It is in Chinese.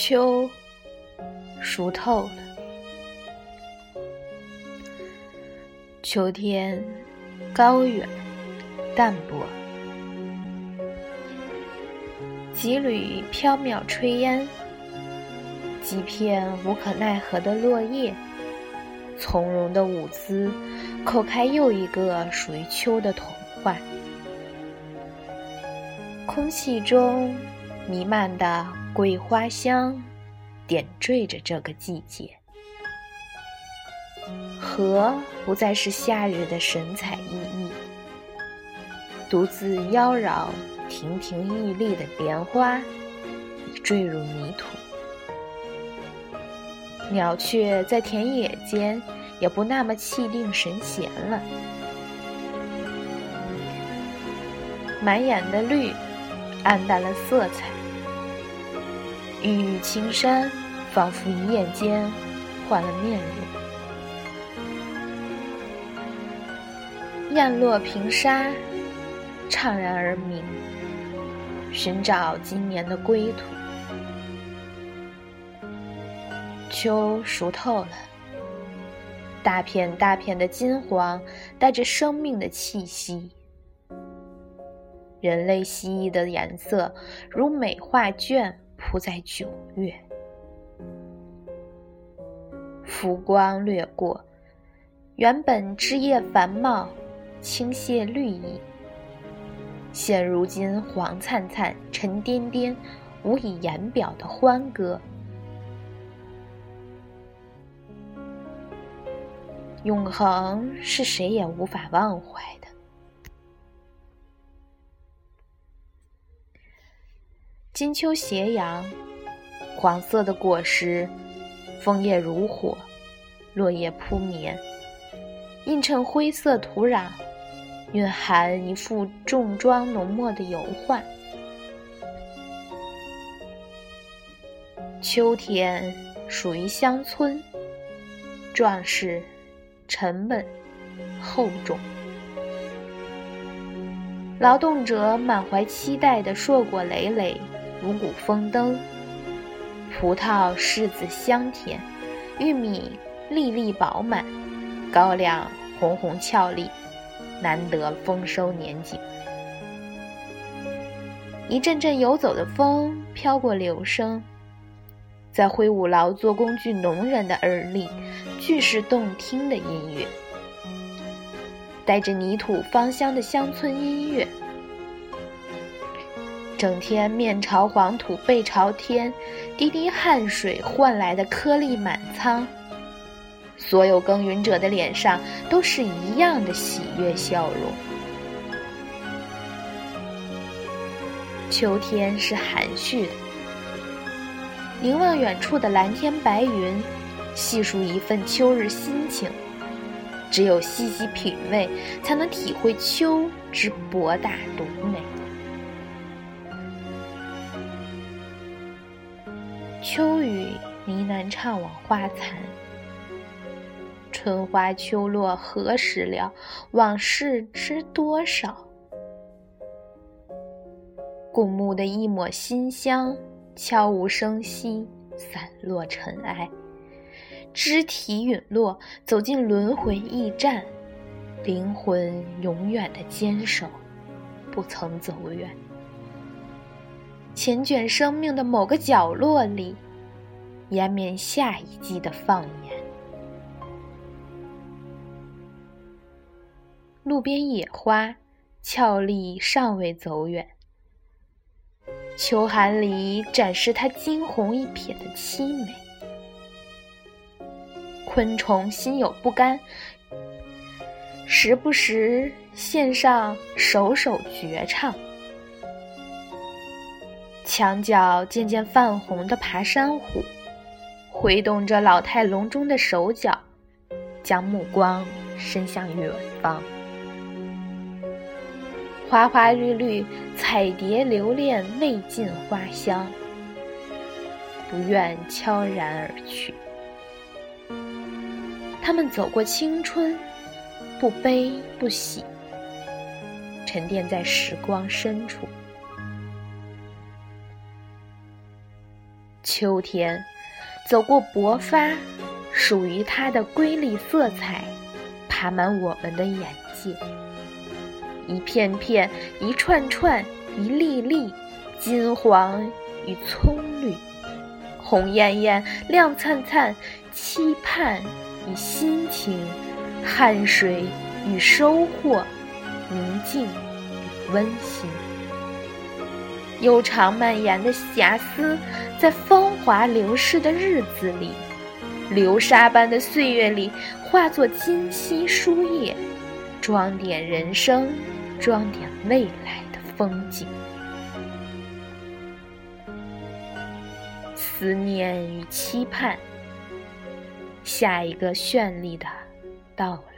秋熟透了，秋天高远淡泊，几缕飘渺炊烟，几片无可奈何的落叶，从容的舞姿，叩开又一个属于秋的童话。空气中弥漫的桂花香，点缀着这个季节。河不再是夏日的神采奕奕，独自妖娆、亭亭玉立的莲花已坠入泥土。鸟雀在田野间也不那么气定神闲了，满眼的绿。暗淡了色彩，郁郁青山仿佛一夜间换了面容。雁落平沙，怅然而鸣，寻找今年的归途。秋熟透了，大片大片的金黄，带着生命的气息。人类蜥蜴的颜色如美画卷铺在九月，浮光掠过，原本枝叶繁茂、倾泻绿意，现如今黄灿灿、沉甸甸、无以言表的欢歌。永恒是谁也无法忘怀的。金秋斜阳，黄色的果实，枫叶如火，落叶铺绵，映衬灰色土壤，蕴含一幅重妆浓墨的油画。秋天属于乡村，壮士，沉稳，厚重，劳动者满怀期待的硕果累累。五谷丰登，葡萄柿子香甜，玉米粒粒饱满，高粱红红俏丽，难得丰收年景。一阵阵游走的风飘过柳声，在挥舞劳作工具农人的耳里，俱是动听的音乐，带着泥土芳香的乡村音乐。整天面朝黄土背朝天，滴滴汗水换来的颗粒满仓。所有耕耘者的脸上都是一样的喜悦笑容。秋天是含蓄的，凝望远处的蓝天白云，细数一份秋日心情。只有细细品味，才能体会秋之博大独美。秋雨呢喃唱往花残，春花秋落何时了？往事知多少？古木的一抹馨香，悄无声息散落尘埃，肢体陨落，走进轮回驿站，灵魂永远的坚守，不曾走远。缱绻生命的某个角落里，延绵下一季的放眼。路边野花，俏丽尚未走远。秋寒里展示它惊鸿一瞥的凄美。昆虫心有不甘，时不时献上首首绝唱。墙角渐渐泛红的爬山虎，挥动着老态龙钟的手脚，将目光伸向远方。花花绿绿，彩蝶留恋未尽花香，不愿悄然而去。他们走过青春，不悲不喜，沉淀在时光深处。秋天，走过勃发，属于它的瑰丽色彩，爬满我们的眼界。一片片，一串串，一粒粒，金黄与葱绿，红艳艳，亮灿灿，期盼与心情，汗水与收获，宁静与温馨。悠长蔓延的遐思，在芳华流逝的日子里，流沙般的岁月里，化作金溪书页，装点人生，装点未来的风景。思念与期盼，下一个绚丽的到来。